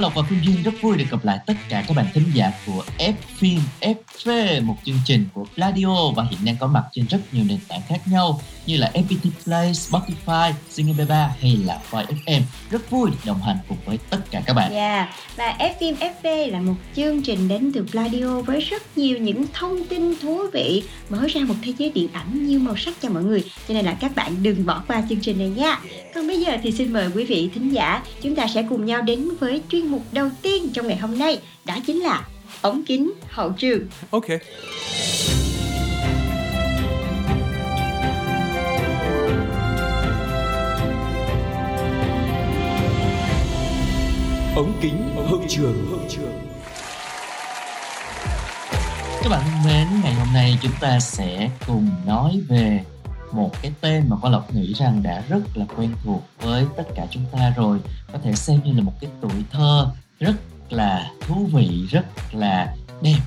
Lộc và Phương Duyên rất vui được gặp lại tất cả các bạn thính giả của F phim FV, một chương trình của Pladio và hiện đang có mặt trên rất nhiều nền tảng khác nhau như là FPT Play, Spotify, Zing MP3 hay là Voi FM. Rất vui được đồng hành cùng với tất cả các bạn. Dạ, và F FV là một chương trình đến từ Pladio với rất nhiều những thông tin thú vị, mở ra một thế giới điện ảnh nhiều màu sắc cho mọi người. Cho nên là các bạn đừng bỏ qua chương trình này nha. Còn bây giờ thì xin mời quý vị thính giả, chúng ta sẽ cùng nhau đến với chuyên mục đầu tiên trong ngày hôm nay, đó chính là ống kính hậu trường. Okay. Ống kính hậu trường. Hậu trường Các bạn thân mến, ngày hôm nay chúng ta sẽ cùng nói về một cái tên mà Quang Lộc nghĩ rằng đã rất là quen thuộc với tất cả chúng ta rồi. Có thể xem như là một cái tuổi thơ rất là thú vị rất là đẹp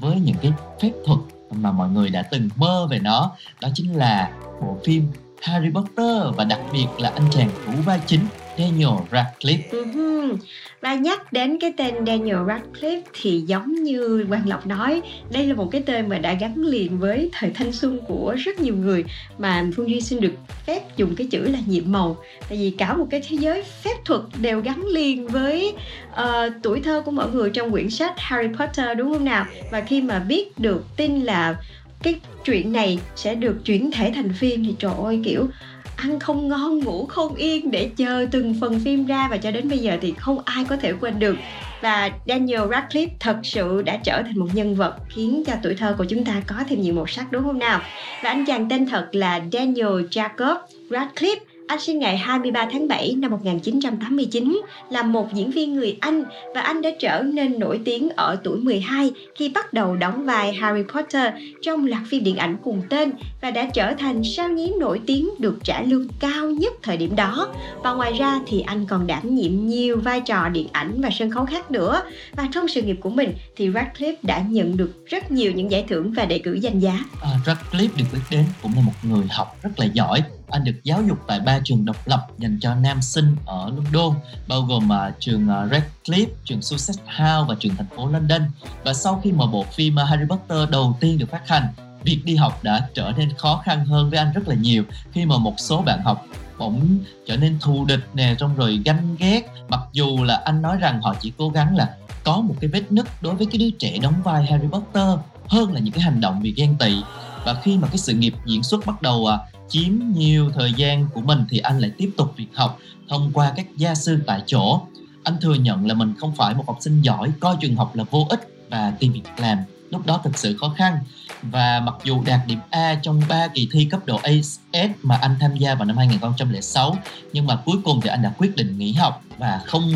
với những cái phép thuật mà mọi người đã từng mơ về nó. Đó chính là bộ phim Harry Potter và đặc biệt là anh chàng thủ vai chính Daniel Radcliffe. Và nhắc đến cái tên Daniel Radcliffe thì giống như Quang Lộc nói đây là một cái tên mà đã gắn liền với thời thanh xuân của rất nhiều người mà Phương Duy xin được phép dùng cái chữ là nhiệm màu. Tại vì cả một cái thế giới phép thuật đều gắn liền với uh, tuổi thơ của mọi người trong quyển sách Harry Potter đúng không nào? Và khi mà biết được tin là cái chuyện này sẽ được chuyển thể thành phim thì trời ơi kiểu ăn không ngon, ngủ không yên để chờ từng phần phim ra và cho đến bây giờ thì không ai có thể quên được. Và Daniel Radcliffe thật sự đã trở thành một nhân vật khiến cho tuổi thơ của chúng ta có thêm nhiều màu sắc, đúng không nào? Và anh chàng tên thật là Daniel Jacob Radcliffe anh sinh ngày 23 tháng 7 năm 1989 là một diễn viên người Anh và anh đã trở nên nổi tiếng ở tuổi 12 khi bắt đầu đóng vai Harry Potter trong loạt phim điện ảnh cùng tên và đã trở thành sao nhí nổi tiếng được trả lương cao nhất thời điểm đó. Và ngoài ra thì anh còn đảm nhiệm nhiều vai trò điện ảnh và sân khấu khác nữa. Và trong sự nghiệp của mình thì Radcliffe đã nhận được rất nhiều những giải thưởng và đề cử danh giá. À, Radcliffe được biết đến cũng là một người học rất là giỏi. Anh được giáo dục tại ba trường độc lập dành cho nam sinh ở London, bao gồm uh, trường uh, Radcliffe, trường Sussex House và trường thành phố London. Và sau khi mà bộ phim uh, Harry Potter đầu tiên được phát hành, việc đi học đã trở nên khó khăn hơn với anh rất là nhiều khi mà một số bạn học bỗng trở nên thù địch nè trong rồi ganh ghét mặc dù là anh nói rằng họ chỉ cố gắng là có một cái vết nứt đối với cái đứa trẻ đóng vai Harry Potter hơn là những cái hành động vì ghen tị và khi mà cái sự nghiệp diễn xuất bắt đầu à, chiếm nhiều thời gian của mình thì anh lại tiếp tục việc học thông qua các gia sư tại chỗ. Anh thừa nhận là mình không phải một học sinh giỏi coi trường học là vô ích và tìm việc làm. Lúc đó thực sự khó khăn. Và mặc dù đạt điểm A trong 3 kỳ thi cấp độ AS mà anh tham gia vào năm 2006 nhưng mà cuối cùng thì anh đã quyết định nghỉ học và không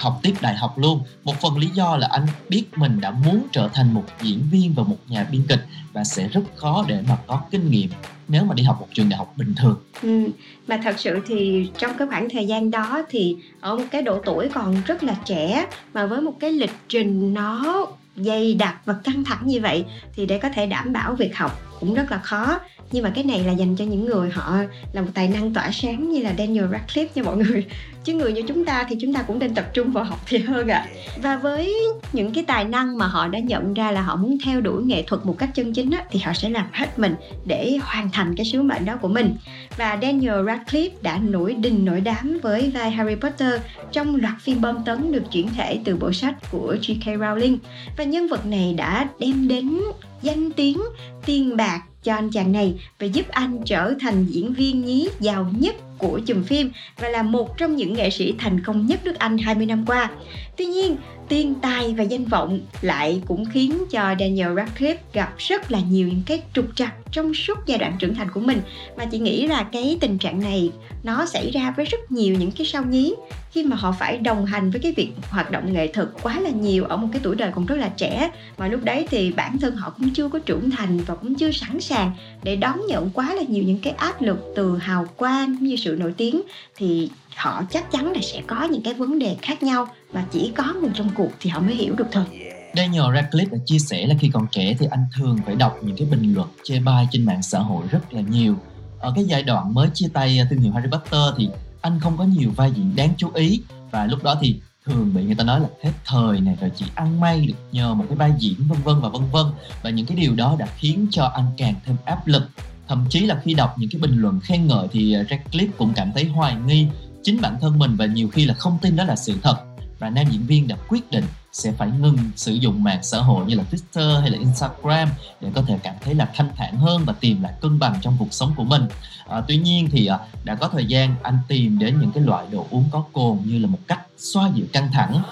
học tiếp đại học luôn. Một phần lý do là anh biết mình đã muốn trở thành một diễn viên và một nhà biên kịch và sẽ rất khó để mà có kinh nghiệm nếu mà đi học một trường đại học bình thường. Ừ, mà thật sự thì trong cái khoảng thời gian đó thì ở một cái độ tuổi còn rất là trẻ mà với một cái lịch trình nó dày đặc và căng thẳng như vậy thì để có thể đảm bảo việc học cũng rất là khó nhưng mà cái này là dành cho những người họ là một tài năng tỏa sáng như là Daniel Radcliffe nha mọi người. Chứ người như chúng ta thì chúng ta cũng nên tập trung vào học thì hơn ạ. Và với những cái tài năng mà họ đã nhận ra là họ muốn theo đuổi nghệ thuật một cách chân chính á, thì họ sẽ làm hết mình để hoàn thành cái sứ mệnh đó của mình. Và Daniel Radcliffe đã nổi đình nổi đám với vai Harry Potter trong loạt phim bom tấn được chuyển thể từ bộ sách của J.K. Rowling. Và nhân vật này đã đem đến danh tiếng tiền bạc cho anh chàng này và giúp anh trở thành diễn viên nhí giàu nhất của chùm phim và là một trong những nghệ sĩ thành công nhất nước Anh 20 năm qua. Tuy nhiên, tiền tài và danh vọng lại cũng khiến cho Daniel Radcliffe gặp rất là nhiều những cái trục trặc trong suốt giai đoạn trưởng thành của mình. Mà chị nghĩ là cái tình trạng này nó xảy ra với rất nhiều những cái sao nhí khi mà họ phải đồng hành với cái việc hoạt động nghệ thuật quá là nhiều ở một cái tuổi đời còn rất là trẻ. Mà lúc đấy thì bản thân họ cũng chưa có trưởng thành và cũng chưa sẵn sàng để đón nhận quá là nhiều những cái áp lực từ hào quang như sự nổi tiếng. Thì họ chắc chắn là sẽ có những cái vấn đề khác nhau và chỉ có người trong cuộc thì họ mới hiểu được thôi. Daniel Radcliffe đã chia sẻ là khi còn trẻ thì anh thường phải đọc những cái bình luận, chê bai trên mạng xã hội rất là nhiều. Ở cái giai đoạn mới chia tay à, thương hiệu Harry Potter thì anh không có nhiều vai diễn đáng chú ý và lúc đó thì thường bị người ta nói là hết thời này rồi chỉ ăn may được nhờ một cái vai diễn vân vân và vân vân. Và những cái điều đó đã khiến cho anh càng thêm áp lực. Thậm chí là khi đọc những cái bình luận khen ngợi thì à, Radcliffe cũng cảm thấy hoài nghi chính bản thân mình và nhiều khi là không tin đó là sự thật và nam diễn viên đã quyết định sẽ phải ngừng sử dụng mạng xã hội như là Twitter hay là Instagram để có thể cảm thấy là thanh thản hơn và tìm lại cân bằng trong cuộc sống của mình. À, tuy nhiên thì à, đã có thời gian anh tìm đến những cái loại đồ uống có cồn như là một cách xoa dịu căng thẳng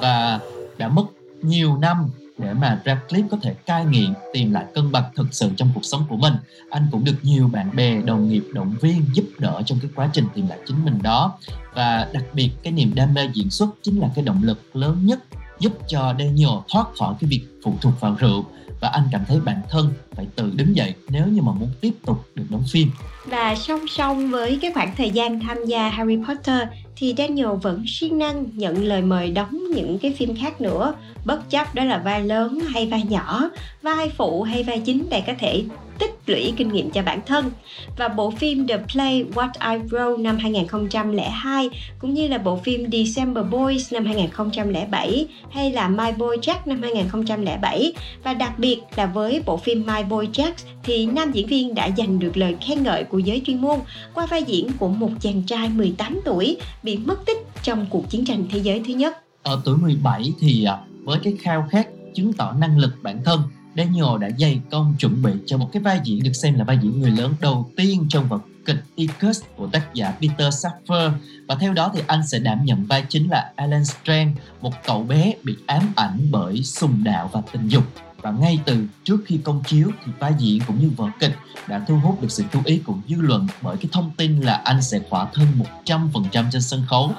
và đã mất nhiều năm để mà Radcliffe có thể cai nghiện, tìm lại cân bằng thực sự trong cuộc sống của mình. Anh cũng được nhiều bạn bè, đồng nghiệp, động viên giúp đỡ trong cái quá trình tìm lại chính mình đó. Và đặc biệt, cái niềm đam mê diễn xuất chính là cái động lực lớn nhất giúp cho Daniel thoát khỏi cái việc phụ thuộc vào rượu. Và anh cảm thấy bản thân phải tự đứng dậy nếu như mà muốn tiếp tục được đóng phim. Và song song với cái khoảng thời gian tham gia Harry Potter thì Daniel vẫn siêng năng nhận lời mời đóng những cái phim khác nữa. Bất chấp đó là vai lớn hay vai nhỏ, vai phụ hay vai chính để có thể tích lũy kinh nghiệm cho bản thân. Và bộ phim The Play What I Wrote năm 2002 cũng như là bộ phim December Boys năm 2007 hay là My Boy Jack năm 2007 và đặc biệt là với bộ phim My Boy Jack thì nam diễn viên đã giành được lời khen ngợi của giới chuyên môn qua vai diễn của một chàng trai 18 tuổi bị mất tích trong cuộc chiến tranh thế giới thứ nhất. Ở tuổi 17 thì à, với cái khao khát chứng tỏ năng lực bản thân Daniel đã dày công chuẩn bị cho một cái vai diễn được xem là vai diễn người lớn đầu tiên trong vở kịch Icus của tác giả Peter Saffer. Và theo đó thì anh sẽ đảm nhận vai chính là Alan Strand, một cậu bé bị ám ảnh bởi sùng đạo và tình dục. Và ngay từ trước khi công chiếu thì vai diễn cũng như vở kịch đã thu hút được sự chú ý của dư luận bởi cái thông tin là anh sẽ khỏa thân 100% trên sân khấu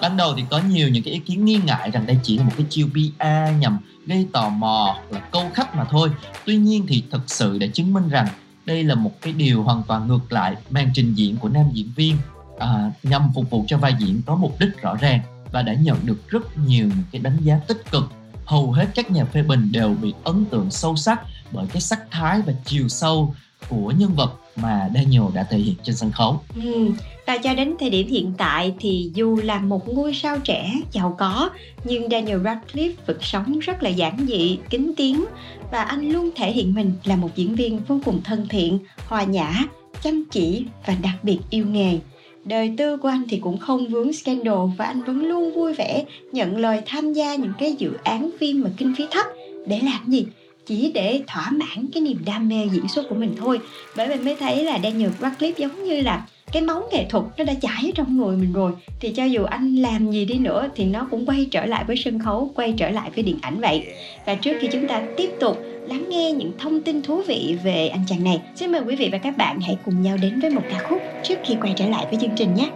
ban đầu thì có nhiều những cái ý kiến nghi ngại rằng đây chỉ là một cái chiêu PR nhằm gây tò mò hoặc là câu khách mà thôi. Tuy nhiên thì thực sự đã chứng minh rằng đây là một cái điều hoàn toàn ngược lại màn trình diễn của nam diễn viên à, nhằm phục vụ cho vai diễn có mục đích rõ ràng và đã nhận được rất nhiều những cái đánh giá tích cực. Hầu hết các nhà phê bình đều bị ấn tượng sâu sắc bởi cái sắc thái và chiều sâu của nhân vật mà Daniel đã thể hiện trên sân khấu. Ừ. Và cho đến thời điểm hiện tại thì dù là một ngôi sao trẻ giàu có nhưng Daniel Radcliffe vẫn sống rất là giản dị, kính tiếng và anh luôn thể hiện mình là một diễn viên vô cùng thân thiện, hòa nhã, chăm chỉ và đặc biệt yêu nghề. Đời tư của anh thì cũng không vướng scandal và anh vẫn luôn vui vẻ nhận lời tham gia những cái dự án phim mà kinh phí thấp để làm gì? Chỉ để thỏa mãn cái niềm đam mê diễn xuất của mình thôi. Bởi vì mới thấy là Daniel Radcliffe giống như là cái máu nghệ thuật nó đã chảy trong người mình rồi. Thì cho dù anh làm gì đi nữa thì nó cũng quay trở lại với sân khấu, quay trở lại với điện ảnh vậy. Và trước khi chúng ta tiếp tục lắng nghe những thông tin thú vị về anh chàng này, xin mời quý vị và các bạn hãy cùng nhau đến với một ca khúc trước khi quay trở lại với chương trình nhé.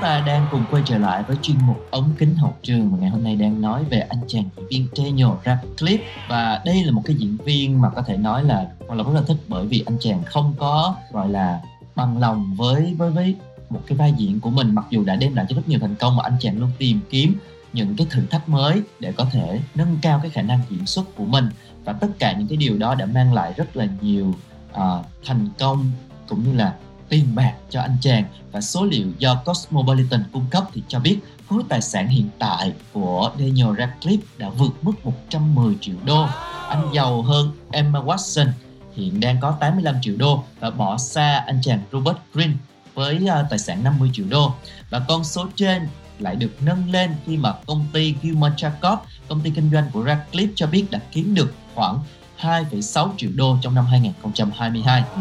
Ta đang cùng quay trở lại với chuyên mục ống kính hậu trường và ngày hôm nay đang nói về anh chàng diễn viên Daniel Radcliffe và đây là một cái diễn viên mà có thể nói là con là rất là thích bởi vì anh chàng không có gọi là bằng lòng với với với một cái vai diễn của mình mặc dù đã đem lại cho rất nhiều thành công mà anh chàng luôn tìm kiếm những cái thử thách mới để có thể nâng cao cái khả năng diễn xuất của mình. Và tất cả những cái điều đó đã mang lại rất là nhiều uh, thành công cũng như là tiền bạc cho anh chàng và số liệu do Cosmopolitan cung cấp thì cho biết khối tài sản hiện tại của Daniel Radcliffe đã vượt mức 110 triệu đô. Anh giàu hơn Emma Watson hiện đang có 85 triệu đô và bỏ xa anh chàng Robert Greene với ờ, tài sản 50 triệu đô. Và con số trên lại được nâng lên khi mà công ty Gilman Jacob, công ty kinh doanh của Radcliffe cho biết đã kiếm được khoảng 2,6 triệu đô trong năm 2022. Ừ,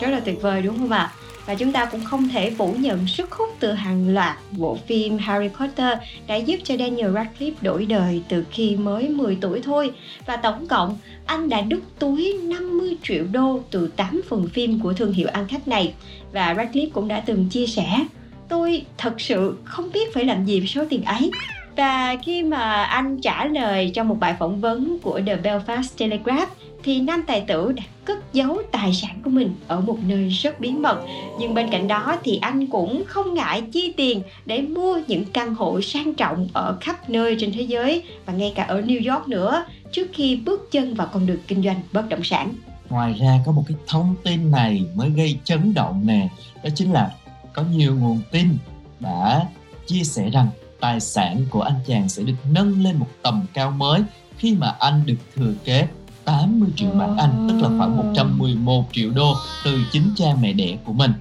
rất là tuyệt vời đúng không ạ? Và chúng ta cũng không thể phủ nhận sức hút từ hàng loạt bộ phim Harry Potter đã giúp cho Daniel Radcliffe đổi đời từ khi mới 10 tuổi thôi. Và tổng cộng, anh đã đúc túi 50 triệu đô từ 8 phần phim của thương hiệu ăn khách này. Và Radcliffe cũng đã từng chia sẻ, tôi thật sự không biết phải làm gì với số tiền ấy và khi mà anh trả lời trong một bài phỏng vấn của The Belfast Telegraph, thì nam tài tử đã cất giấu tài sản của mình ở một nơi rất bí mật. Nhưng bên cạnh đó thì anh cũng không ngại chi tiền để mua những căn hộ sang trọng ở khắp nơi trên thế giới và ngay cả ở New York nữa, trước khi bước chân vào con đường kinh doanh bất động sản. Ngoài ra có một cái thông tin này mới gây chấn động nè, đó chính là có nhiều nguồn tin đã chia sẻ rằng tài sản của anh chàng sẽ được nâng lên một tầm cao mới khi mà anh được thừa kế 80 triệu bảng Anh tức là khoảng 111 triệu đô từ chính cha mẹ đẻ của mình.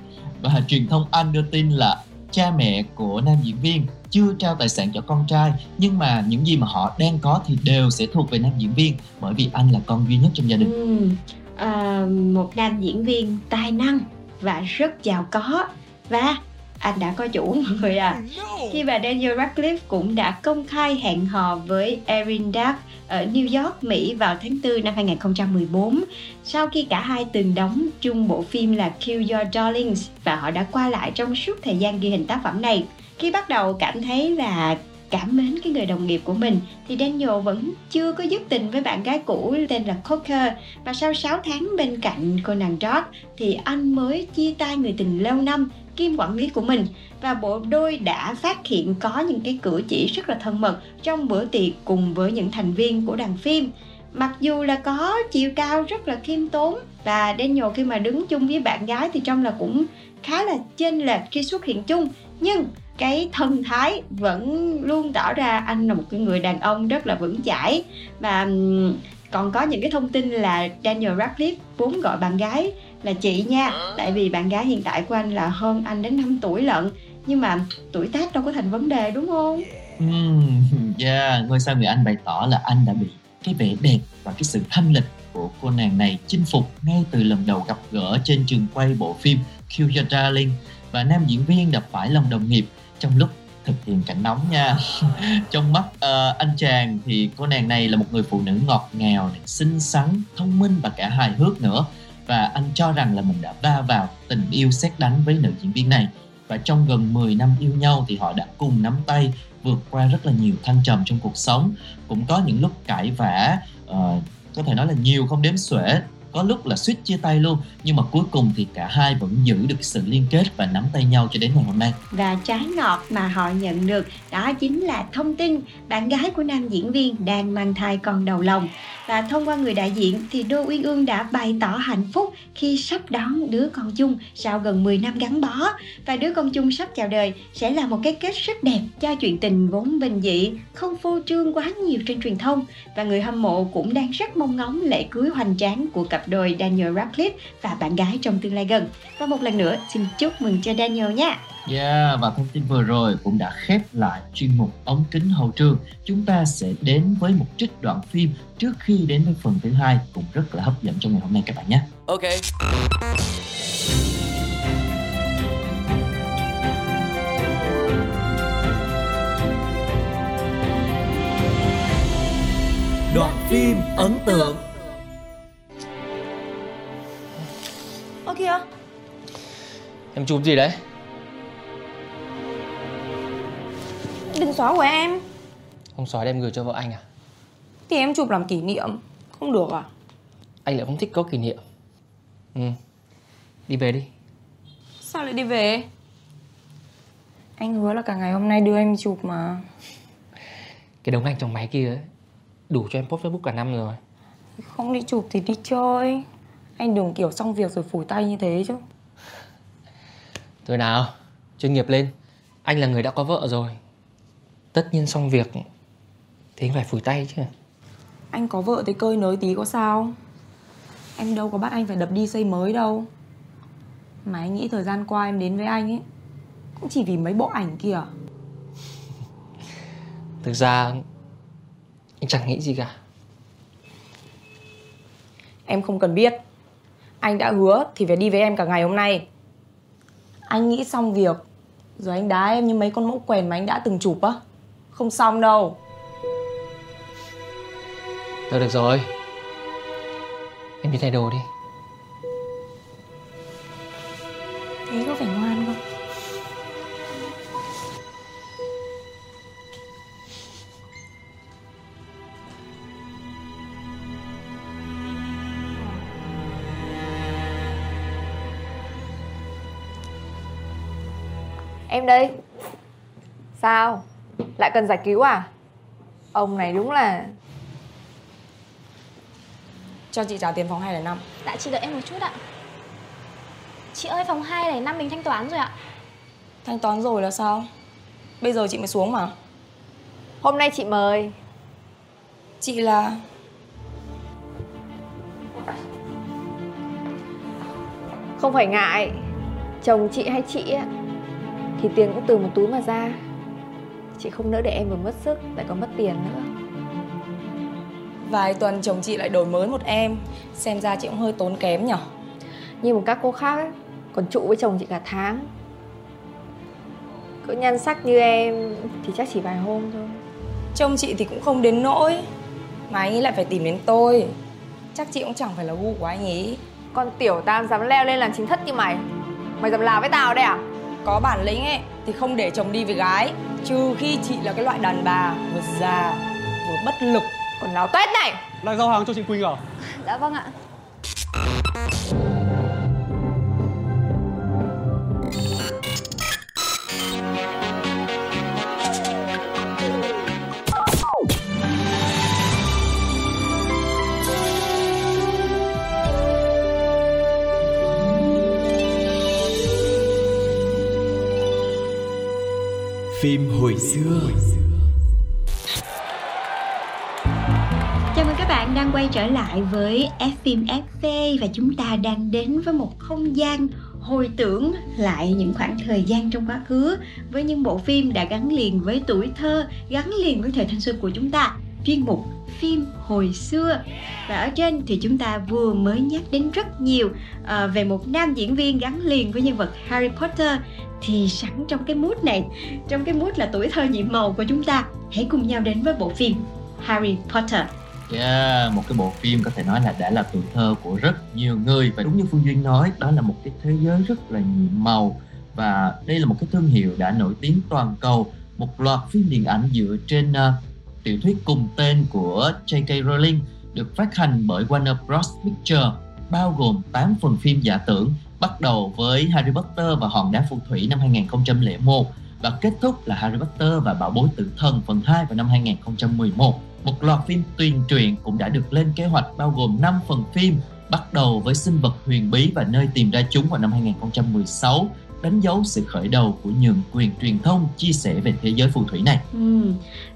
Và truyền thông Anh đưa tin là cha mẹ của nam diễn viên chưa trao tài sản cho con trai nhưng mà những gì mà họ đang có thì đều sẽ thuộc về nam diễn viên bởi vì anh là con duy nhất trong gia đình. Ừ. à, một nam diễn viên tài năng và rất giàu có. Và anh đã có chủ mọi người à khi bà Daniel Radcliffe cũng đã công khai hẹn hò với Erin Dark ở New York, Mỹ vào tháng 4 năm 2014 sau khi cả hai từng đóng chung bộ phim là Kill Your Darlings và họ đã qua lại trong suốt thời gian ghi hình tác phẩm này. Khi bắt đầu cảm thấy là cảm mến cái người đồng nghiệp của mình, thì Daniel vẫn chưa có dứt tình với bạn gái cũ tên là Coker và sau 6 tháng bên cạnh cô nàng George thì anh mới chia tay người tình lâu năm kim quản lý của mình. Và bộ đôi đã phát hiện có những cái cử chỉ rất là thân mật trong bữa tiệc cùng với những thành viên của đoàn phim. Mặc dù là có chiều cao rất là khiêm tốn, và Daniel khi mà đứng chung với bạn gái thì trong là cũng khá là chênh lệch khi xuất hiện chung. Nhưng cái thân thái vẫn luôn tỏ ra anh là một cái người đàn ông rất là vững chãi. Và còn có những cái thông tin là Daniel Radcliffe vốn gọi bạn gái là chị nha. Tại vì bạn gái hiện tại của anh là hơn anh đến 5 tuổi lận. Nhưng mà tuổi tác đâu có thành vấn đề đúng không? Mm, yeah, ngôi sao người Anh bày tỏ là anh đã bị cái vẻ đẹp và cái sự thanh lịch của cô nàng này chinh phục ngay từ lần đầu gặp gỡ trên trường quay bộ phim Kill Your Darling. Và nam diễn viên đã phải lòng đồng nghiệp trong lúc thực hiện cảnh nóng nha. Trong mắt uh, anh chàng thì cô nàng này là một người phụ nữ ngọt ngào xinh xắn thông minh và cả hài hước nữa. Và anh cho rằng là mình đã va vào tình yêu xét đánh với nữ diễn viên này. Và trong gần 10 năm yêu nhau thì họ đã cùng nắm tay vượt qua rất là nhiều thăng trầm trong cuộc sống. Cũng có những lúc cãi vã uh, có thể nói là nhiều không đếm xuể có lúc là suýt chia tay luôn, nhưng mà cuối cùng thì cả hai vẫn giữ được sự liên kết và nắm tay nhau cho đến ngày hôm nay. Và trái ngọt mà họ nhận được đó chính là thông tin bạn gái của nam diễn viên đang mang thai con đầu lòng và thông qua người đại diện thì Đô Uyên Ương đã bày tỏ hạnh phúc khi sắp đón đứa con chung sau gần 10 năm gắn bó. Và đứa con chung sắp chào đời sẽ là một cái kết rất đẹp cho chuyện tình vốn bình dị, không phô trương quá nhiều trên truyền thông. Và người hâm mộ cũng đang rất mong ngóng lễ cưới hoành tráng của cặp đôi Daniel Radcliffe và bạn gái trong tương lai gần. Và một lần nữa, xin chúc mừng cho Daniel nha. Yeah, và thông tin vừa rồi cũng đã khép lại chuyên mục ống kính hậu trường. Chúng ta sẽ đến với một trích đoạn phim trước khi đến với phần thứ hai cũng rất là hấp dẫn trong ngày hôm nay các bạn nhé. Ok. Đoạn phim ấn tượng Ơ kìa Em chụp gì đấy? Đừng xóa của em. Không xóa đem gửi cho vợ anh à? Thì em chụp làm kỷ niệm. Không được à? Anh lại không thích có kỷ niệm. Ừ. Đi về đi. Sao lại đi về? Anh hứa là cả ngày hôm nay đưa em chụp mà. Cái đống ảnh trong máy kia ấy Đủ cho em post Facebook cả năm rồi. Không đi chụp thì đi chơi. Anh đừng kiểu xong việc rồi phủi tay như thế chứ. Thôi nào Chuyên nghiệp lên. Anh là người đã có vợ rồi Tất nhiên xong việc Thì anh phải phủi tay chứ. Anh có vợ thì cơi nới tí có sao? Em đâu có bắt anh phải đập đi xây mới đâu. Mà anh nghĩ thời gian qua em đến với anh ấy Cũng chỉ vì mấy bộ ảnh kìa. Thực ra Anh chẳng nghĩ gì cả. Em không cần biết. Anh đã hứa thì phải đi với em cả ngày hôm nay. Anh nghĩ xong việc Rồi anh đá em như mấy con mẫu quèn mà anh đã từng chụp á Không xong đâu Thôi được rồi Em đi thay đồ đi Thế có phải ngoan không? Em đây Sao? Lại cần giải cứu à? Ông này đúng là Cho chị trả tiền phòng 205 Dạ chị đợi em một chút ạ. Chị ơi phòng 2 này năm mình thanh toán rồi ạ. Thanh toán rồi là sao? Bây giờ chị mới xuống mà. Hôm nay chị mời. Chị là Không phải ngại. Chồng chị hay chị á Thì tiền cũng từ một túi mà ra Chị không nỡ để em vừa mất sức Lại còn mất tiền nữa. Vài tuần chồng chị lại đổi mới một em Xem ra chị cũng hơi tốn kém nhở? Nhưng mà các cô khác á, Còn trụ với chồng chị cả tháng. Cỡ nhan sắc như em Thì chắc chỉ vài hôm thôi. Trông chị thì cũng không đến nỗi Mà anh ấy lại phải tìm đến tôi. Chắc chị cũng chẳng phải là gu của anh ấy. Con tiểu tam dám leo lên làm chính thất như mày. Mày dám làm với tao đây à? Có bản lĩnh ấy Thì không để chồng đi với gái Trừ khi chị là cái loại đàn bà Vừa già Vừa bất lực. Còn nào tuét này. Lại giao hàng cho chị Quỳnh à? Dạ vâng ạ Phim hồi xưa Chào mừng các bạn đang quay trở lại với F phim FV và chúng ta đang đến với một không gian hồi tưởng lại những khoảng thời gian trong quá khứ với những bộ phim đã gắn liền với tuổi thơ, gắn liền với thời thanh xuân của chúng ta. Chuyên mục phim hồi xưa. Và ở trên thì chúng ta vừa mới nhắc đến rất nhiều à, về một nam diễn viên gắn liền với nhân vật Harry Potter thì sẵn trong cái mút này trong cái mút là tuổi thơ nhiệm màu của chúng ta hãy cùng nhau đến với bộ phim Harry Potter. Yeah, một cái bộ phim có thể nói là đã là tuổi thơ của rất nhiều người. Và đúng như Phương Duyên nói đó là một cái thế giới rất là nhiệm màu. Và đây là một cái thương hiệu đã nổi tiếng toàn cầu. Một loạt phim điện ảnh dựa trên uh, tiểu thuyết cùng tên của J.K. Rowling được phát hành bởi Warner Bros. Pictures, bao gồm 8 phần phim giả tưởng, bắt đầu với Harry Potter và Hòn đá phù thủy năm 2001 và kết thúc là Harry Potter và Bảo bối tử thần phần 2 vào năm 2011. Một loạt phim tuyên truyện cũng đã được lên kế hoạch bao gồm 5 phần phim, bắt đầu với sinh vật huyền bí và nơi tìm ra chúng vào năm 2016 đánh dấu sự khởi đầu của nhượng quyền truyền thông chia sẻ về thế giới phù thủy này. Ừ.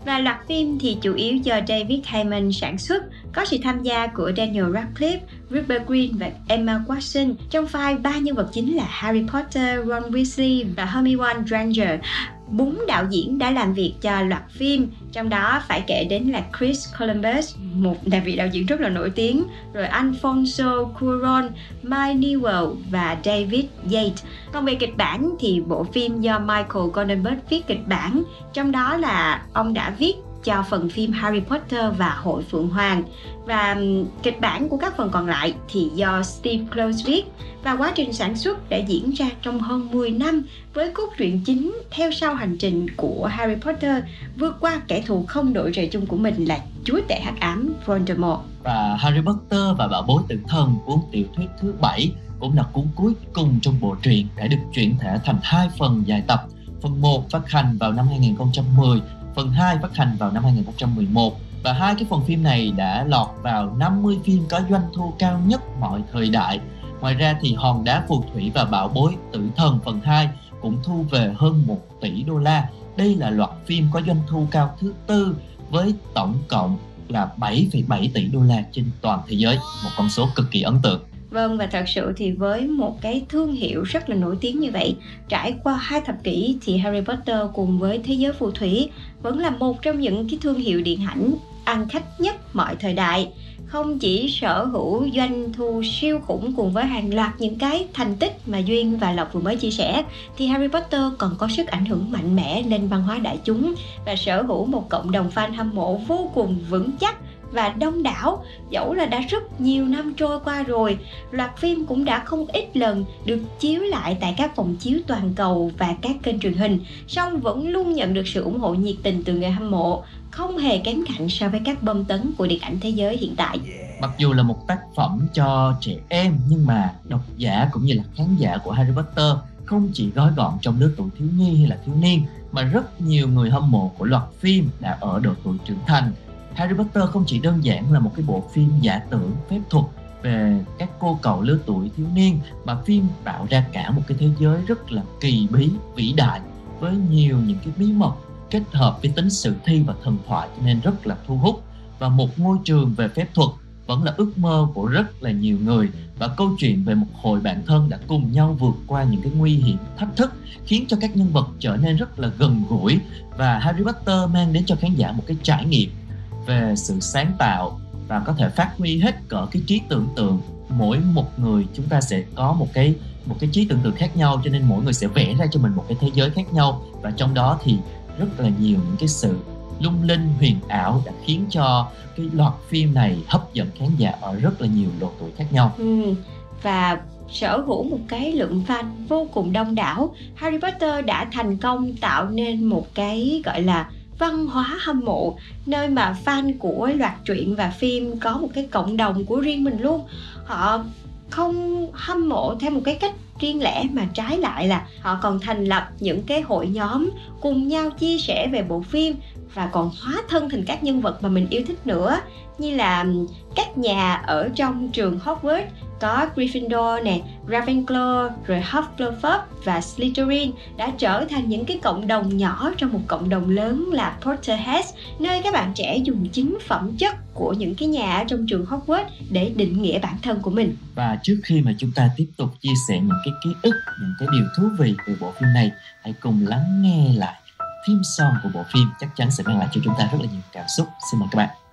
Và loạt phim thì chủ yếu do David Heyman sản xuất, có sự tham gia của Daniel Radcliffe, Rupert Green và Emma Watson trong vai ba nhân vật chính là Harry Potter, Ron Weasley và Hermione Granger. Bốn đạo diễn đã làm việc cho loạt phim, trong đó phải kể đến là Chris Columbus, một là vị đạo diễn rất là nổi tiếng, rồi Alfonso Cuarón, Mike Newell và David Yates. Còn về kịch bản thì bộ phim do Michael Goldenberg viết kịch bản, trong đó là ông đã viết cho phần phim Harry Potter và Hội Phượng Hoàng và kịch bản của các phần còn lại thì do Steve Close viết và quá trình sản xuất đã diễn ra trong hơn 10 năm với cốt truyện chính theo sau hành trình của Harry Potter vượt qua kẻ thù không đội trời chung của mình là chúa tể hắc ám Voldemort. Và Harry Potter và Bảo bối tử thần cuốn tiểu thuyết thứ bảy cũng là cuốn cuối cùng trong bộ truyện đã được chuyển thể thành hai phần dài tập. Phần 1 phát hành vào năm 2010, phần 2 phát hành vào năm 2011 và hai cái phần phim này đã lọt vào 50 phim có doanh thu cao nhất mọi thời đại. Ngoài ra thì Hòn đá phù thủy và Bảo bối tử thần phần 2 cũng thu về hơn 1 tỷ đô la. Đây là loạt phim có doanh thu cao thứ tư với tổng cộng là 7,7 tỷ đô la trên toàn thế giới, một con số cực kỳ ấn tượng. Vâng và thật sự thì với một cái thương hiệu rất là nổi tiếng như vậy, trải qua hai thập kỷ thì Harry Potter cùng với thế giới phù thủy vẫn là một trong những cái thương hiệu điện ảnh ăn khách nhất mọi thời đại. Không chỉ sở hữu doanh thu siêu khủng cùng với hàng loạt những cái thành tích mà Duyên và Lộc vừa mới chia sẻ thì Harry Potter còn có sức ảnh hưởng mạnh mẽ lên văn hóa đại chúng và sở hữu một cộng đồng fan hâm mộ vô cùng vững chắc và đông đảo. Dẫu là đã rất nhiều năm trôi qua rồi, loạt phim cũng đã không ít lần được chiếu lại tại các phòng chiếu toàn cầu và các kênh truyền hình, song vẫn luôn nhận được sự ủng hộ nhiệt tình từ người hâm mộ, không hề kém cạnh so với các bom tấn của điện ảnh thế giới hiện tại. Mặc dù là một tác phẩm cho trẻ em, nhưng mà độc giả cũng như là khán giả của Harry Potter không chỉ gói gọn trong lứa tuổi thiếu nhi hay là thiếu niên, mà rất nhiều người hâm mộ của loạt phim đã ở độ tuổi trưởng thành. Harry Potter không chỉ đơn giản là một cái bộ phim giả tưởng, phép thuật về các cô cậu lứa tuổi thiếu niên, mà phim tạo ra cả một cái thế giới rất là kỳ bí, vĩ đại, với nhiều những cái bí mật kết hợp với tính sử thi và thần thoại cho nên rất là thu hút. Và một ngôi trường về phép thuật vẫn là ước mơ của rất là nhiều người. Và câu chuyện về một hội bạn thân đã cùng nhau vượt qua những cái nguy hiểm, thách thức, khiến cho các nhân vật trở nên rất là gần gũi. Và Harry Potter mang đến cho khán giả một cái trải nghiệm về sự sáng tạo và có thể phát huy hết cỡ cái trí tưởng tượng. Mỗi một người chúng ta sẽ có một cái một cái trí tưởng tượng khác nhau, cho nên mỗi người sẽ vẽ ra cho mình một cái thế giới khác nhau. Và trong đó thì rất là nhiều những cái sự lung linh, huyền ảo đã khiến cho cái loạt phim này hấp dẫn khán giả ở rất là nhiều độ tuổi khác nhau. Ừ. và sở hữu một cái lượng fan vô cùng đông đảo. Harry Potter đã thành công tạo nên một cái, gọi là văn hóa hâm mộ, nơi mà fan của loạt truyện và phim có một cái cộng đồng của riêng mình luôn. Họ không hâm mộ theo một cái cách riêng lẻ, mà trái lại là họ còn thành lập những cái hội nhóm cùng nhau chia sẻ về bộ phim và còn hóa thân thành các nhân vật mà mình yêu thích nữa, như là các nhà ở trong trường Hogwarts có Gryffindor nè, Ravenclaw, rồi Hufflepuff và Slytherin đã trở thành những cái cộng đồng nhỏ trong một cộng đồng lớn là Potterheads, nơi các bạn trẻ dùng chính phẩm chất của những cái nhà trong trường Hogwarts để định nghĩa bản thân của mình. Và trước khi mà chúng ta tiếp tục chia sẻ những cái ký ức, những cái điều thú vị về bộ phim này, hãy cùng lắng nghe lại phim song của bộ phim chắc chắn sẽ mang lại cho chúng ta rất là nhiều cảm xúc. Xin mời các bạn.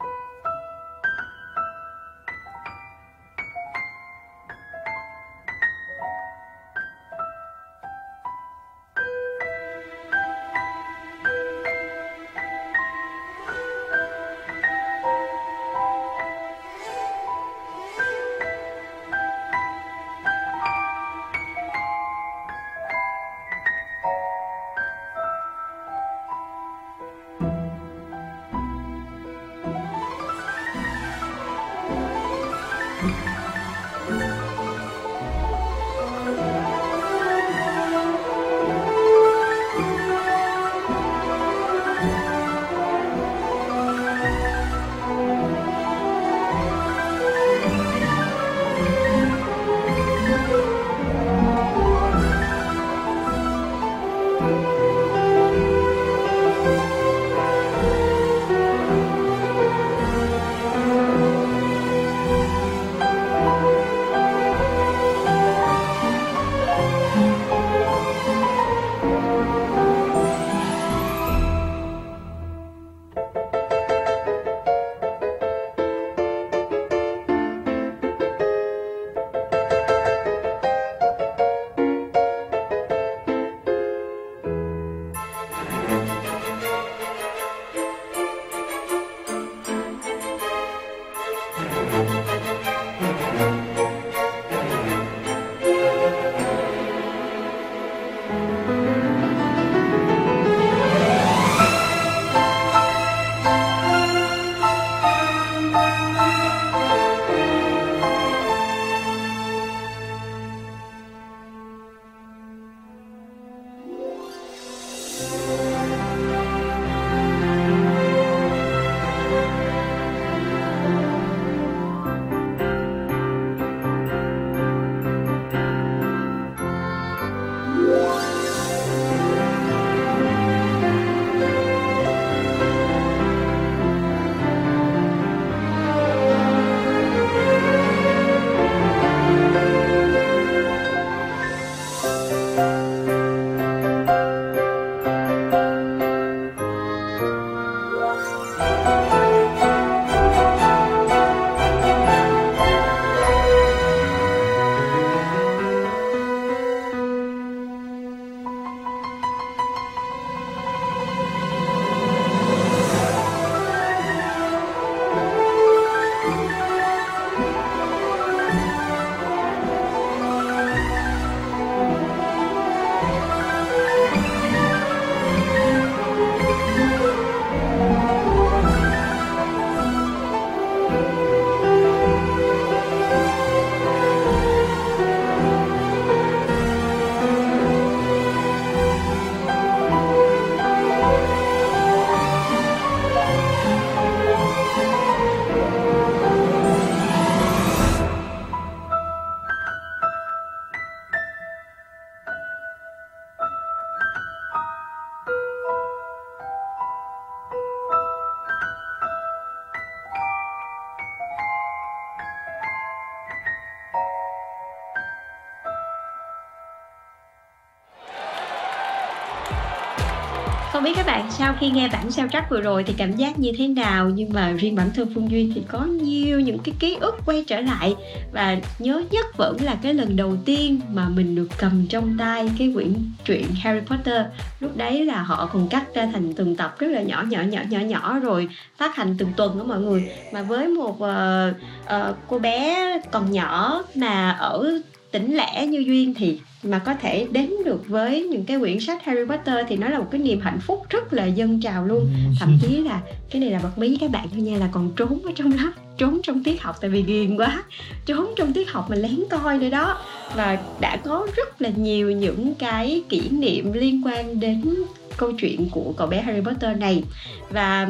Biết các bạn sau khi nghe bản sao trắc vừa rồi thì cảm giác như thế nào? Nhưng mà riêng bản thân phương duyên thì có nhiều những cái ký ức quay trở lại. Và nhớ nhất vẫn là cái lần đầu tiên mà mình được cầm trong tay cái quyển truyện Harry Potter. Lúc đấy là họ còn cắt ra thành từng tập rất là nhỏ nhỏ nhỏ nhỏ nhỏ rồi phát hành từng tuần đó mọi người. Mà với một uh, uh, cô bé còn nhỏ mà ở tỉnh lẻ như duyên thì mà có thể đến được với những cái quyển sách Harry Potter thì nó là một cái niềm hạnh phúc rất là dâng trào luôn. Thậm chí là cái này là bật mí các bạn thôi nha là còn trốn ở trong lớp trốn trong tiết học tại vì ghiền quá trốn trong tiết học mà lén coi nữa đó. Và đã có rất là nhiều những cái kỷ niệm liên quan đến câu chuyện của cậu bé Harry Potter này. Và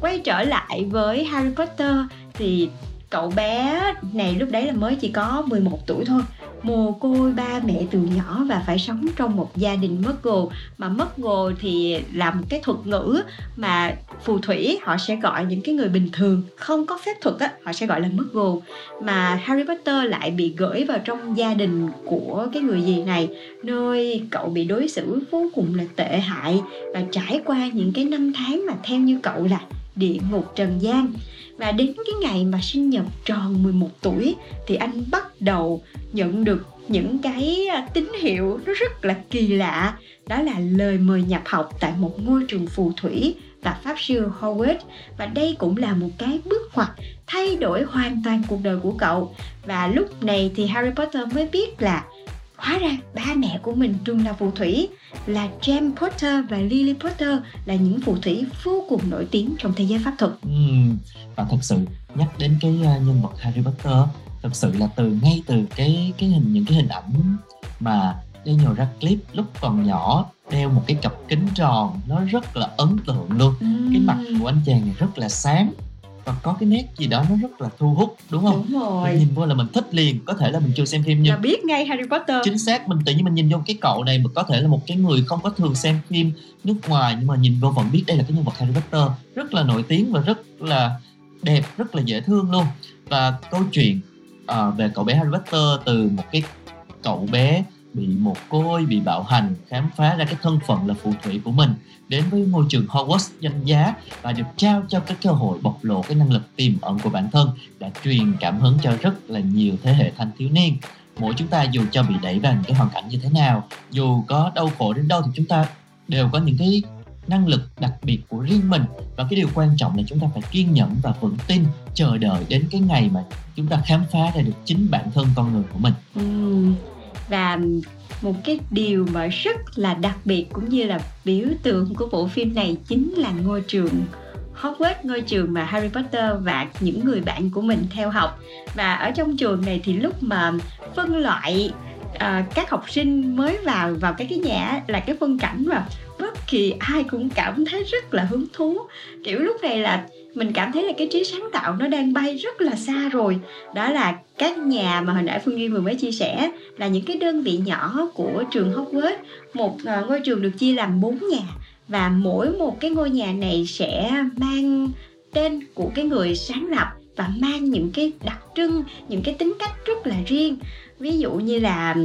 quay trở lại với Harry Potter thì cậu bé này lúc đấy là mới chỉ có 11 tuổi thôi mồ côi, ba mẹ từ nhỏ và phải sống trong một gia đình mất gồ. Mà mất gồ thì là một cái thuật ngữ mà phù thủy, họ sẽ gọi những cái người bình thường. Không có phép thuật á, họ sẽ gọi là mất gồ. Mà Harry Potter lại bị gửi vào trong gia đình của cái người gì này, nơi cậu bị đối xử vô cùng là tệ hại và trải qua những cái năm tháng mà theo như cậu là địa ngục trần gian và đến cái ngày mà sinh nhật tròn 11 tuổi thì anh bắt đầu nhận được những cái à, tín hiệu nó rất là kỳ lạ. Đó là lời mời nhập học tại một ngôi trường phù thủy và pháp sư Howard và đây cũng là một cái bước ngoặt thay đổi hoàn toàn cuộc đời của cậu. Và lúc này thì Harry Potter mới biết là hóa ra ba mẹ của mình từng là phù thủy là James Potter và Lily Potter là những phù thủy vô cùng nổi tiếng trong thế giới pháp thuật. Ừ, và thật sự nhắc đến cái à, nhân vật Harry Potter thật sự là từ ngay từ cái cái hình những cái hình ảnh mà Daniel Radcliffe lúc còn nhỏ đeo một cái cặp kính tròn nó rất là ấn tượng luôn ừ. cái mặt của anh chàng này rất là sáng và có cái nét gì đó nó rất là thu hút đúng không? Đúng rồi. Mình nhìn vô là mình thích liền, có thể là mình chưa xem phim nhưng là biết ngay Harry Potter. Chính xác, mình tự nhiên mình nhìn vô cái cậu này mà có thể là một cái người không có thường xem phim nước ngoài nhưng mà nhìn vô vẫn biết đây là cái nhân vật Harry Potter rất là nổi tiếng và rất là đẹp, rất là dễ thương luôn. Và câu chuyện uh, về cậu bé Harry Potter từ một cái cậu bé bị một côi bị bạo hành khám phá ra cái thân phận là phù thủy của mình đến với ngôi trường Hogwarts danh giá và được trao cho cái cơ hội bộc lộ cái năng lực tiềm ẩn của bản thân đã truyền cảm hứng cho rất là nhiều thế hệ thanh thiếu niên mỗi chúng ta dù cho bị đẩy vào những cái hoàn cảnh như thế nào dù có đau khổ đến đâu thì chúng ta đều có những cái năng lực đặc biệt của riêng mình. Và cái điều quan trọng là chúng ta phải kiên nhẫn và vững tin, chờ đợi đến cái ngày mà chúng ta khám phá ra được chính bản thân con người của mình. Ừ. và một cái điều mà rất là đặc biệt cũng như là biểu tượng của bộ phim này chính là ngôi trường, Hogwarts, ngôi trường mà Harry Potter và những người bạn của mình theo học. Và ở trong trường này thì lúc mà phân loại uh, các học sinh mới vào vào cái cái nhà là cái phân cảnh mà bất kỳ ai cũng cảm thấy rất là hứng thú. Kiểu lúc này là mình cảm thấy là cái trí sáng tạo nó đang bay rất là xa rồi. Đó là các nhà mà hồi nãy phương duyên vừa mới chia sẻ là những cái đơn vị nhỏ của trường Hogwarts. Một uh, ngôi trường được chia làm bốn nhà và mỗi một cái ngôi nhà này sẽ mang tên của cái người sáng lập và mang những cái đặc trưng những cái tính cách rất là riêng ví dụ như là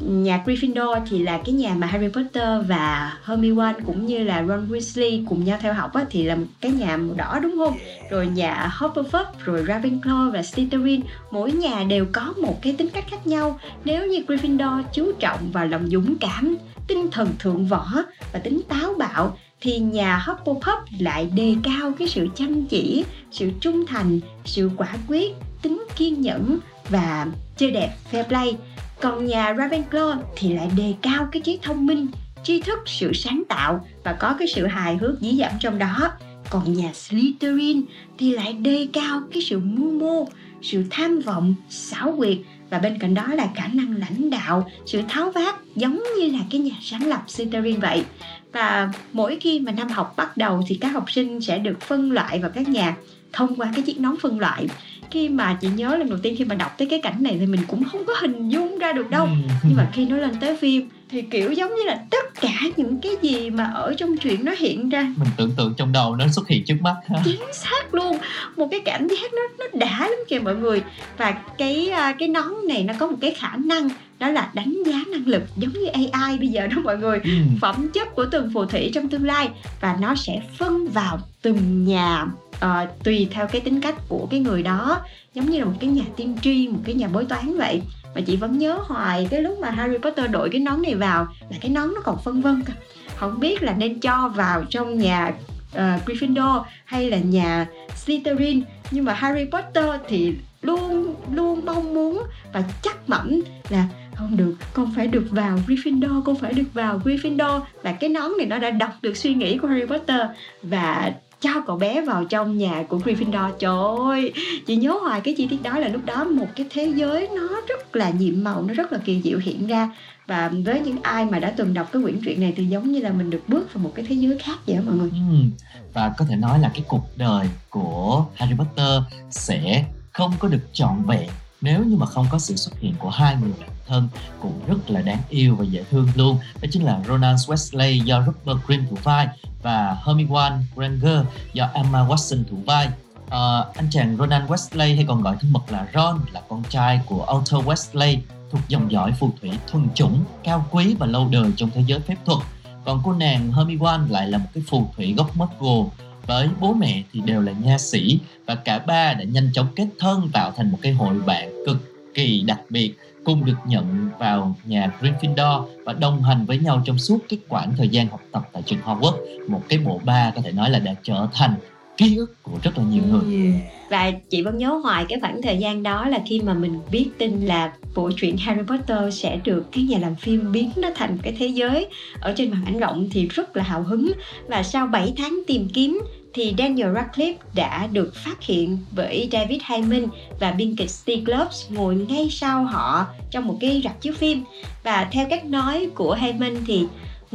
nhà Gryffindor thì là cái nhà mà Harry Potter và Hermione cũng như là Ron Weasley cùng nhau theo học á, thì là cái nhà màu đỏ đúng không? Rồi nhà Hufflepuff, rồi Ravenclaw và Slytherin mỗi nhà đều có một cái tính cách khác nhau. Nếu như Gryffindor chú trọng vào lòng dũng cảm, tinh thần thượng võ và tính táo bạo thì nhà Hufflepuff lại đề cao cái sự chăm chỉ, sự trung thành, sự quả quyết, tính kiên nhẫn và chơi đẹp, fair play. Còn nhà Ravenclaw thì lại đề cao cái trí thông minh, tri thức, sự sáng tạo và có cái sự hài hước dí dẫm trong đó. Còn nhà Slytherin thì lại đề cao cái sự mưu mô, sự tham vọng, xảo quyệt và bên cạnh đó là khả năng lãnh đạo, sự tháo vát giống như là cái nhà sáng lập Slytherin vậy. Và mỗi khi mà năm học bắt đầu thì các học sinh sẽ được phân loại vào các nhà thông qua cái chiếc nón phân loại khi mà chị nhớ lần đầu tiên khi mà đọc tới cái cảnh này thì mình cũng không có hình dung ra được đâu. Ừ. nhưng mà khi nó lên tới phim thì kiểu giống như là tất cả những cái gì mà ở trong chuyện nó hiện ra mình tưởng tượng trong đầu nó xuất hiện trước mắt ha. Chính xác luôn. Một cái cảm giác nó nó đã lắm kìa mọi người. Và cái à, cái nón này nó có một cái khả năng đó là đánh giá năng lực giống như AI bây giờ đó mọi người. Ừ. phẩm chất của từng phù thủy trong tương lai và nó sẽ phân vào từng nhà ờ, tùy theo cái tính cách của cái người đó. Giống như là một cái nhà tiên tri một cái nhà bói toán vậy. Mà chị vẫn nhớ hoài cái lúc mà Harry Potter đội cái nón này vào là cái nón nó còn phân vân cơ. Không biết là nên cho vào trong nhà uh, Gryffindor hay là nhà Slytherin. Nhưng mà Harry Potter thì luôn luôn mong muốn và chắc mẩm là không được, con phải được vào Gryffindor, con phải được vào Gryffindor. Và cái nón này nó đã đọc được suy nghĩ của Harry Potter. Và cho cậu bé vào trong nhà của Gryffindor. Trời ơi, chị nhớ hoài cái chi tiết đó là lúc đó một cái thế giới nó rất là nhiệm màu, nó rất là kỳ diệu hiện ra. Và với những ai mà đã từng đọc cái quyển truyện này thì giống như là mình được bước vào một cái thế giới khác vậy mọi người. Ừ. Và có thể nói là cái cuộc đời của Harry Potter sẽ không có được trọn vẹn nếu như mà không có sự xuất hiện của hai người bạn thân cũng rất là đáng yêu và dễ thương luôn. Đó chính là Ronald Wesley do Rupert Green thủ vai và Hermione Granger do Emma Watson thủ vai. Ờ, anh chàng Ronald Wesley hay còn gọi thân mật là Ron là con trai của Arthur Wesley thuộc dòng dõi phù thủy thuần chủng cao quý và lâu đời trong thế giới phép thuật. Còn cô nàng Hermione lại là một cái phù thủy gốc Muggle với bố mẹ thì đều là nha sĩ và cả ba đã nhanh chóng kết thân tạo thành một cái hội bạn cực kỳ đặc biệt, cùng được nhận vào nhà Gryffindor và đồng hành với nhau trong suốt cái quãng thời gian học tập tại trường Hogwarts. Một cái bộ ba có thể nói là đã trở thành ký ức của rất là nhiều người. Và chị vẫn nhớ hoài cái khoảng thời gian đó là khi mà mình biết tin là bộ truyện Harry Potter sẽ được cái nhà làm phim biến nó thành cái thế giới. Ở trên màn ảnh rộng thì rất là hào hứng. Và sau 7 tháng tìm kiếm thì Daniel Radcliffe đã được phát hiện bởi David Hyman và biên kịch Steve Kloves ngồi ngay sau họ trong một cái rạp chiếu phim. Và theo cách nói của Hyman thì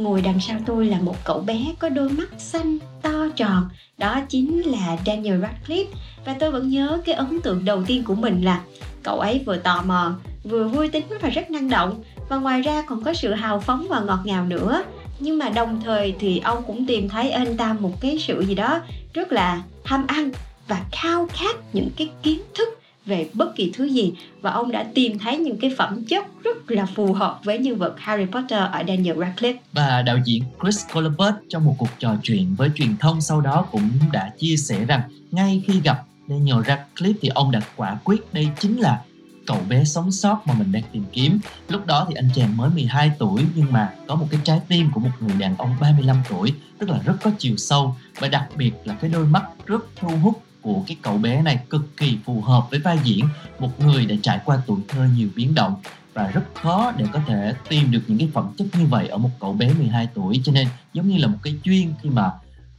ngồi đằng sau tôi là một cậu bé có đôi mắt xanh, to tròn. Đó chính là Daniel Radcliffe. Và tôi vẫn nhớ cái ấn tượng đầu tiên của mình là cậu ấy vừa tò mò, vừa vui tính và rất năng động. Và ngoài ra còn có sự hào phóng và ngọt ngào nữa. Nhưng mà đồng thời thì ông cũng tìm thấy anh ta một cái sự gì đó rất là ham ăn và khao khát những cái kiến thức về bất kỳ thứ gì và ông đã tìm thấy những cái phẩm chất rất là phù hợp với nhân vật Harry Potter ở Daniel Radcliffe và đạo diễn Chris Columbus trong một cuộc trò chuyện với truyền thông sau đó cũng đã chia sẻ rằng ngay khi gặp Daniel Radcliffe thì ông đã quả quyết đây chính là cậu bé sống sót mà mình đang tìm kiếm. Lúc đó thì anh chàng mới 12 tuổi nhưng mà có một cái trái tim của một người đàn ông 35 tuổi, tức là rất có chiều sâu và đặc biệt là cái đôi mắt rất thu hút của cái cậu bé này cực kỳ phù hợp với vai diễn. Một người đã trải qua tuổi thơ nhiều biến động và rất khó để có thể tìm được những cái phẩm chất như vậy ở một cậu bé 12 tuổi. Cho nên giống như là một cái duyên khi mà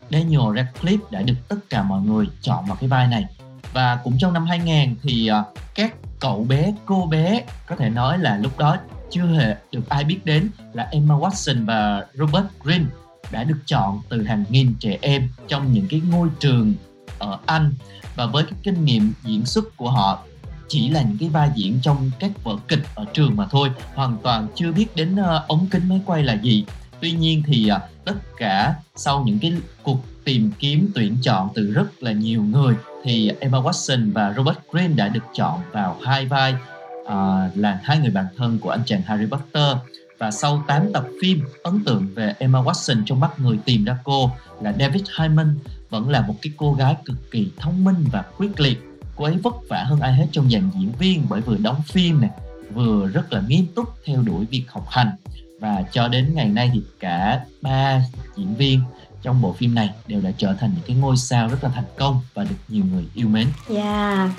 Daniel Radcliffe đã được tất cả mọi người chọn vào cái vai này. Và cũng trong năm 2000 thì à, các cậu bé, cô bé có thể nói là lúc đó chưa hề được ai biết đến là Emma Watson và Robert Greene đã được chọn từ hàng nghìn trẻ em trong những cái ngôi trường ở Anh. Và với cái kinh nghiệm diễn xuất của họ chỉ là những cái vai diễn trong các vở kịch ở trường mà thôi hoàn toàn chưa biết đến uh, ống kính máy quay là gì. Tuy nhiên thì uh, tất cả sau những cái cuộc tìm kiếm tuyển chọn từ rất là nhiều người thì Emma Watson và Robert Greene đã được chọn vào hai vai uh, là hai người bạn thân của anh chàng Harry Potter. Và sau 8 tập phim ấn tượng về Emma Watson trong mắt người tìm ra cô là David Hyman vẫn là một cái cô gái cực kỳ thông minh và quyết liệt cô ấy vất vả hơn ai hết trong dàn diễn viên bởi vừa đóng phim này vừa rất là nghiêm túc theo đuổi việc học hành và cho đến ngày nay thì cả ba diễn viên trong bộ phim này đều đã trở thành những cái ngôi sao rất là thành công và được nhiều người yêu mến. Yeah.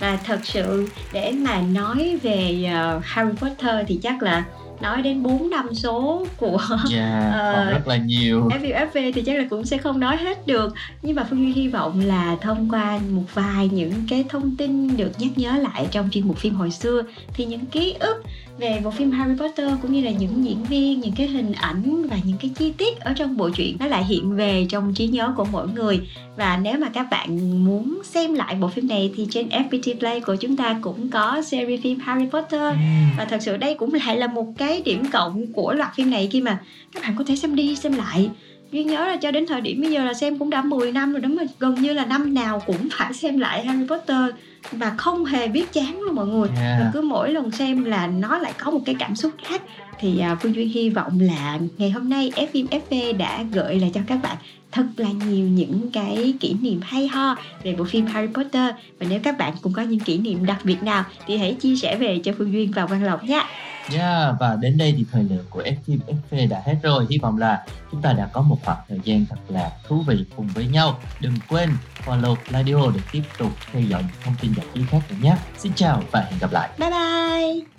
Và thật sự để mà nói về uh, Harry Potter thì chắc là nói đến 4 năm số của yeah, uh, còn rất là nhiều. FUFV thì chắc là cũng sẽ không nói hết được. Nhưng mà Phương Duy hy vọng là thông qua một vài những cái thông tin được nhắc nhớ lại trong chuyên mục phim hồi xưa thì những ký ức về bộ phim Harry Potter cũng như là những diễn viên, những cái hình ảnh và những cái chi tiết ở trong bộ truyện nó lại hiện về trong trí nhớ của mỗi người. Và nếu mà các bạn muốn xem lại bộ phim này thì trên FPT Play của chúng ta cũng có series phim Harry Potter. Và thật sự đây cũng lại là một cái điểm cộng của loạt phim này khi mà các bạn có thể xem đi xem lại Duyên nhớ là cho đến thời điểm bây giờ là xem cũng đã 10 năm rồi đó mà gần như là năm nào cũng phải xem lại Harry Potter và không hề biết chán luôn mọi người Yeah. và cứ mỗi lần xem là nó lại có một cái cảm xúc khác thì à, Phương Duyên hy vọng là ngày hôm nay FM FV đã gợi lại cho các bạn thật là nhiều những cái kỷ niệm hay ho về bộ phim Harry Potter và nếu các bạn cũng có những kỷ niệm đặc biệt nào thì hãy chia sẻ về cho Phương Duyên và Quang Lộc nhé. Yeah, và đến đây thì thời lượng của FIM FV đã hết rồi. Hy vọng là chúng ta đã có một khoảng thời gian thật là thú vị cùng với nhau. Đừng quên follow Radio để tiếp tục theo dõi những thông tin giải trí khác nữa nhé. Xin chào và hẹn gặp lại. Bye bye.